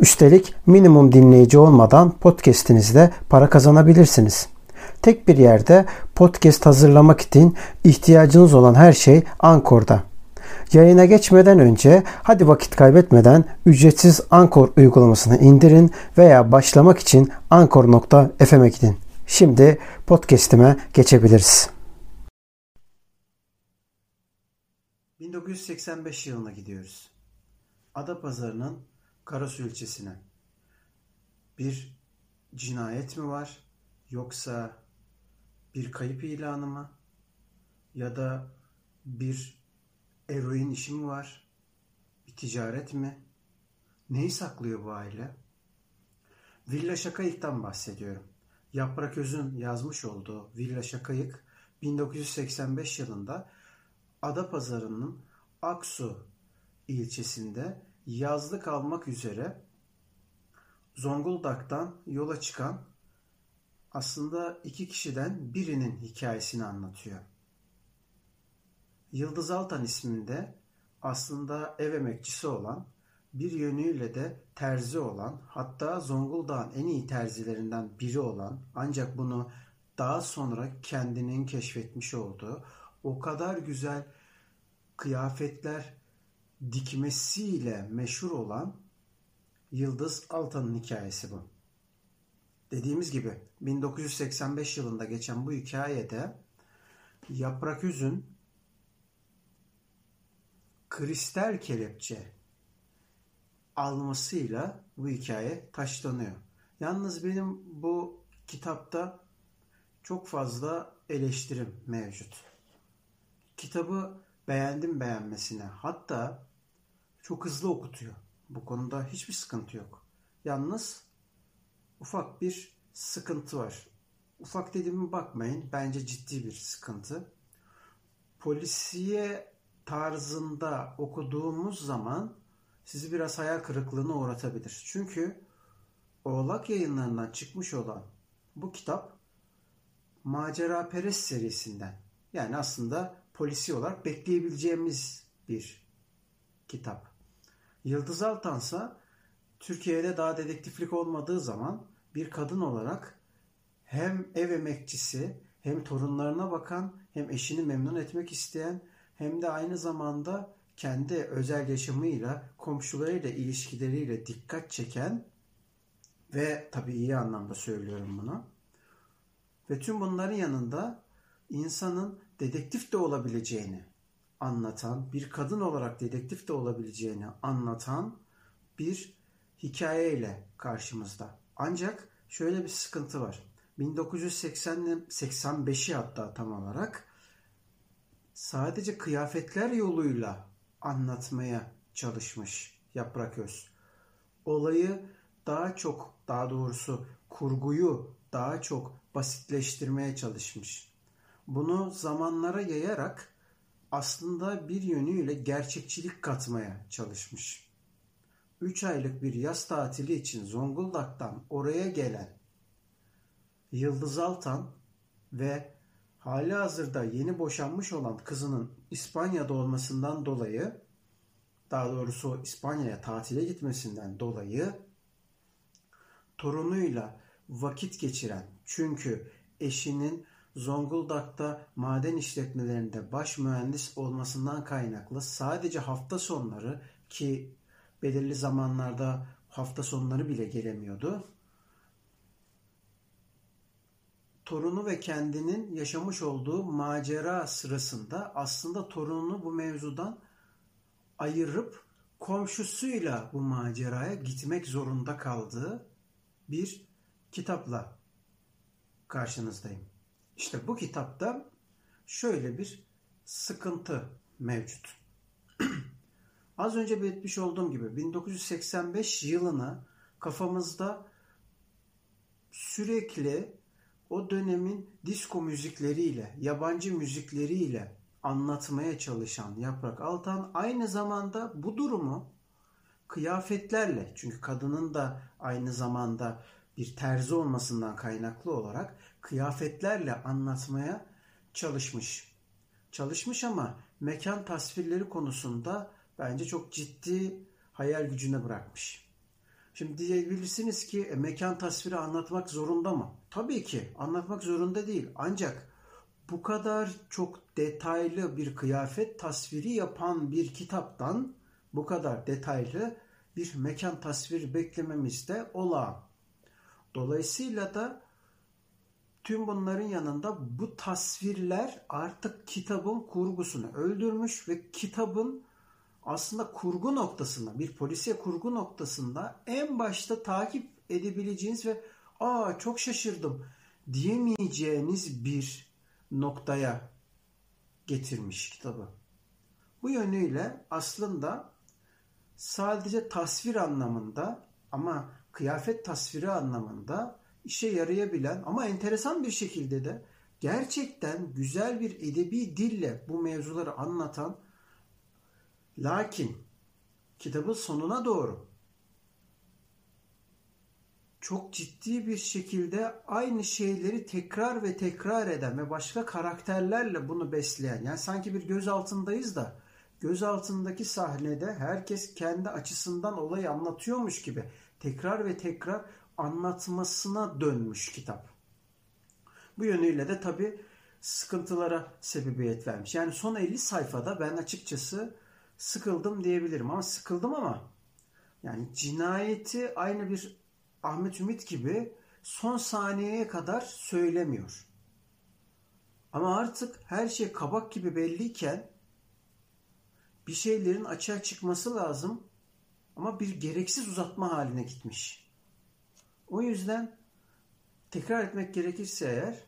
Üstelik minimum dinleyici olmadan podcast'inizde para kazanabilirsiniz. Tek bir yerde podcast hazırlamak için ihtiyacınız olan her şey Ankor'da. Yayına geçmeden önce hadi vakit kaybetmeden ücretsiz Ankor uygulamasını indirin veya başlamak için ankor.fm'e gidin. Şimdi podcast'ime geçebiliriz. 1985 yılına gidiyoruz. Adapazarı'nın Karasu ilçesine. Bir cinayet mi var yoksa bir kayıp ilanı mı ya da bir eroin işi mi var? Bir ticaret mi? Neyi saklıyor bu aile? Villa Şakayık'tan bahsediyorum. Yaprak Öz'ün yazmış olduğu Villa Şakayık 1985 yılında Adapazarı'nın Aksu ilçesinde yazlık almak üzere Zonguldak'tan yola çıkan aslında iki kişiden birinin hikayesini anlatıyor. Yıldız Altan isminde aslında ev emekçisi olan, bir yönüyle de terzi olan, hatta Zonguldak'ın en iyi terzilerinden biri olan, ancak bunu daha sonra kendinin keşfetmiş olduğu o kadar güzel kıyafetler dikmesiyle meşhur olan Yıldız Altan'ın hikayesi bu. Dediğimiz gibi 1985 yılında geçen bu hikayede Yaprak Üzün kristal kelepçe almasıyla bu hikaye taşlanıyor. Yalnız benim bu kitapta çok fazla eleştirim mevcut. Kitabı beğendim beğenmesine hatta çok hızlı okutuyor. Bu konuda hiçbir sıkıntı yok. Yalnız ufak bir sıkıntı var. Ufak dediğime bakmayın. Bence ciddi bir sıkıntı. Polisiye tarzında okuduğumuz zaman sizi biraz hayal kırıklığına uğratabilir. Çünkü Oğlak yayınlarından çıkmış olan bu kitap Macera Perest serisinden. Yani aslında polisi olarak bekleyebileceğimiz bir kitap. Yıldız Altansa Türkiye'de daha dedektiflik olmadığı zaman bir kadın olarak hem ev emekçisi hem torunlarına bakan hem eşini memnun etmek isteyen hem de aynı zamanda kendi özel yaşamıyla, komşularıyla, ilişkileriyle dikkat çeken ve tabii iyi anlamda söylüyorum bunu. Ve tüm bunların yanında insanın dedektif de olabileceğini, anlatan, bir kadın olarak dedektif de olabileceğini anlatan bir hikayeyle karşımızda. Ancak şöyle bir sıkıntı var. 1985'i hatta tam olarak sadece kıyafetler yoluyla anlatmaya çalışmış Yaprak Öz. Olayı daha çok, daha doğrusu kurguyu daha çok basitleştirmeye çalışmış. Bunu zamanlara yayarak aslında bir yönüyle gerçekçilik katmaya çalışmış. 3 aylık bir yaz tatili için Zonguldak'tan oraya gelen Yıldız Altan ve hali hazırda yeni boşanmış olan kızının İspanya'da olmasından dolayı daha doğrusu İspanya'ya tatile gitmesinden dolayı torunuyla vakit geçiren çünkü eşinin Zonguldak'ta maden işletmelerinde baş mühendis olmasından kaynaklı sadece hafta sonları ki belirli zamanlarda hafta sonları bile gelemiyordu. Torunu ve kendinin yaşamış olduğu macera sırasında aslında torununu bu mevzudan ayırıp komşusuyla bu maceraya gitmek zorunda kaldığı bir kitapla karşınızdayım. İşte bu kitapta şöyle bir sıkıntı mevcut. Az önce belirtmiş olduğum gibi 1985 yılını kafamızda sürekli o dönemin disco müzikleriyle, yabancı müzikleriyle anlatmaya çalışan Yaprak Altan aynı zamanda bu durumu kıyafetlerle çünkü kadının da aynı zamanda bir terzi olmasından kaynaklı olarak kıyafetlerle anlatmaya çalışmış. Çalışmış ama mekan tasvirleri konusunda bence çok ciddi hayal gücüne bırakmış. Şimdi diyebilirsiniz ki e, mekan tasviri anlatmak zorunda mı? Tabii ki anlatmak zorunda değil. Ancak bu kadar çok detaylı bir kıyafet tasviri yapan bir kitaptan bu kadar detaylı bir mekan tasviri beklememiz de olağan. Dolayısıyla da tüm bunların yanında bu tasvirler artık kitabın kurgusunu öldürmüş ve kitabın aslında kurgu noktasında, bir polisiye kurgu noktasında en başta takip edebileceğiniz ve aa çok şaşırdım diyemeyeceğiniz bir noktaya getirmiş kitabı. Bu yönüyle aslında sadece tasvir anlamında ama kıyafet tasviri anlamında işe yarayabilen ama enteresan bir şekilde de gerçekten güzel bir edebi dille bu mevzuları anlatan lakin kitabın sonuna doğru çok ciddi bir şekilde aynı şeyleri tekrar ve tekrar eden ve başka karakterlerle bunu besleyen yani sanki bir göz altındayız da göz altındaki sahnede herkes kendi açısından olayı anlatıyormuş gibi tekrar ve tekrar anlatmasına dönmüş kitap. Bu yönüyle de tabi sıkıntılara sebebiyet vermiş. Yani son 50 sayfada ben açıkçası sıkıldım diyebilirim ama sıkıldım ama yani cinayeti aynı bir Ahmet Ümit gibi son saniyeye kadar söylemiyor. Ama artık her şey kabak gibi belliyken bir şeylerin açığa çıkması lazım ama bir gereksiz uzatma haline gitmiş. O yüzden tekrar etmek gerekirse eğer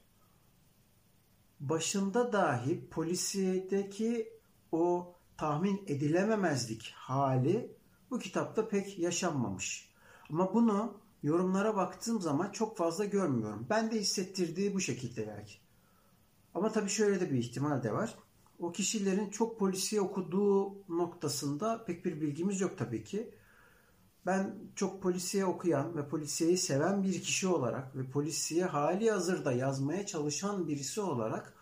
başında dahi polisiyedeki o tahmin edilememezlik hali bu kitapta pek yaşanmamış. Ama bunu yorumlara baktığım zaman çok fazla görmüyorum. Ben de hissettirdiği bu şekilde belki. Ama tabii şöyle de bir ihtimal de var. O kişilerin çok polisiye okuduğu noktasında pek bir bilgimiz yok tabii ki. Ben çok polisiye okuyan ve polisiyeyi seven bir kişi olarak ve polisiye hali hazırda yazmaya çalışan birisi olarak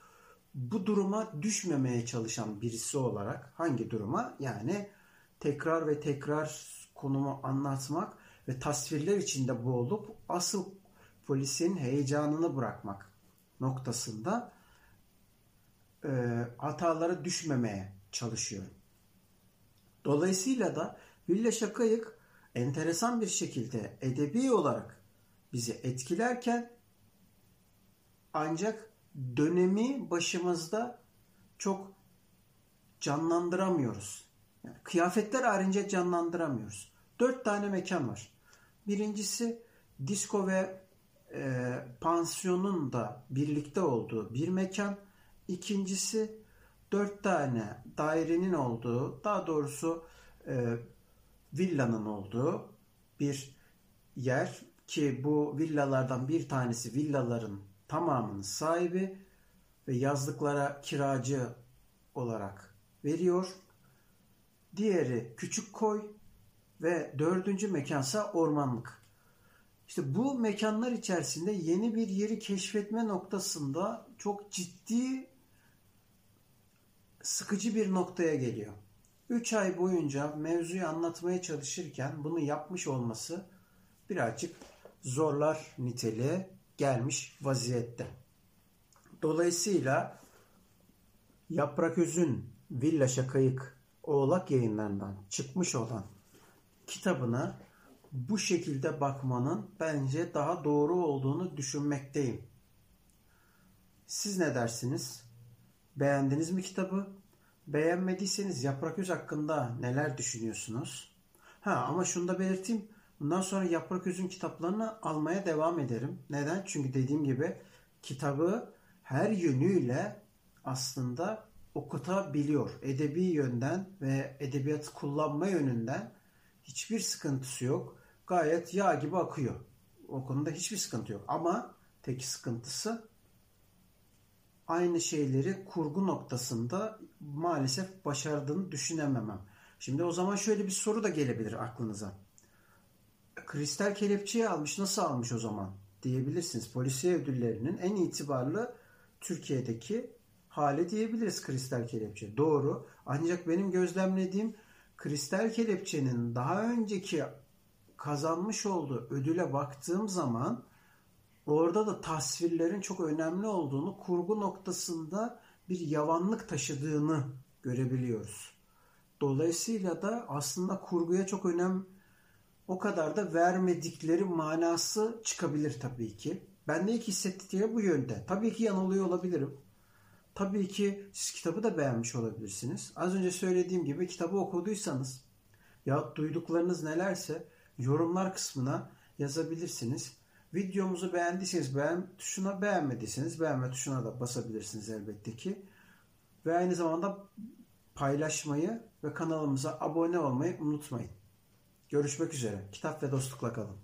bu duruma düşmemeye çalışan birisi olarak hangi duruma? Yani tekrar ve tekrar konumu anlatmak ve tasvirler içinde boğulup asıl polisin heyecanını bırakmak noktasında e, hatalara düşmemeye çalışıyorum. Dolayısıyla da Villa Şakayık enteresan bir şekilde edebi olarak bizi etkilerken ancak dönemi başımızda çok canlandıramıyoruz. Yani kıyafetler harici canlandıramıyoruz. Dört tane mekan var. Birincisi disco ve e, pansiyonun da birlikte olduğu bir mekan. İkincisi dört tane dairenin olduğu, daha doğrusu e, villanın olduğu bir yer ki bu villalardan bir tanesi villaların tamamının sahibi ve yazlıklara kiracı olarak veriyor. Diğeri küçük koy ve dördüncü mekansa ormanlık. İşte bu mekanlar içerisinde yeni bir yeri keşfetme noktasında çok ciddi sıkıcı bir noktaya geliyor. 3 ay boyunca mevzuyu anlatmaya çalışırken bunu yapmış olması birazcık zorlar niteliğe gelmiş vaziyette. Dolayısıyla Yaprak Öz'ün Villa Şakayık Oğlak yayınlarından çıkmış olan kitabına bu şekilde bakmanın bence daha doğru olduğunu düşünmekteyim. Siz ne dersiniz? Beğendiniz mi kitabı? Beğenmediyseniz Yaprak Öz hakkında neler düşünüyorsunuz? Ha ama şunu da belirteyim. Bundan sonra Yaprak Öz'ün kitaplarını almaya devam ederim. Neden? Çünkü dediğim gibi kitabı her yönüyle aslında okutabiliyor. Edebi yönden ve edebiyat kullanma yönünden hiçbir sıkıntısı yok. Gayet yağ gibi akıyor. O konuda hiçbir sıkıntı yok. Ama tek sıkıntısı aynı şeyleri kurgu noktasında maalesef başardığını düşünememem. Şimdi o zaman şöyle bir soru da gelebilir aklınıza. Kristal kelepçeyi almış nasıl almış o zaman diyebilirsiniz. Polisiye ödüllerinin en itibarlı Türkiye'deki hali diyebiliriz kristal kelepçe. Doğru. Ancak benim gözlemlediğim kristal kelepçenin daha önceki kazanmış olduğu ödüle baktığım zaman orada da tasvirlerin çok önemli olduğunu, kurgu noktasında bir yavanlık taşıdığını görebiliyoruz. Dolayısıyla da aslında kurguya çok önem o kadar da vermedikleri manası çıkabilir tabii ki. Ben de ilk hissettiğim bu yönde. Tabii ki yanılıyor olabilirim. Tabii ki siz kitabı da beğenmiş olabilirsiniz. Az önce söylediğim gibi kitabı okuduysanız ya duyduklarınız nelerse yorumlar kısmına yazabilirsiniz. Videomuzu beğendiyseniz beğen tuşuna beğenmediyseniz beğenme tuşuna da basabilirsiniz elbette ki. Ve aynı zamanda paylaşmayı ve kanalımıza abone olmayı unutmayın. Görüşmek üzere. Kitap ve dostlukla kalın.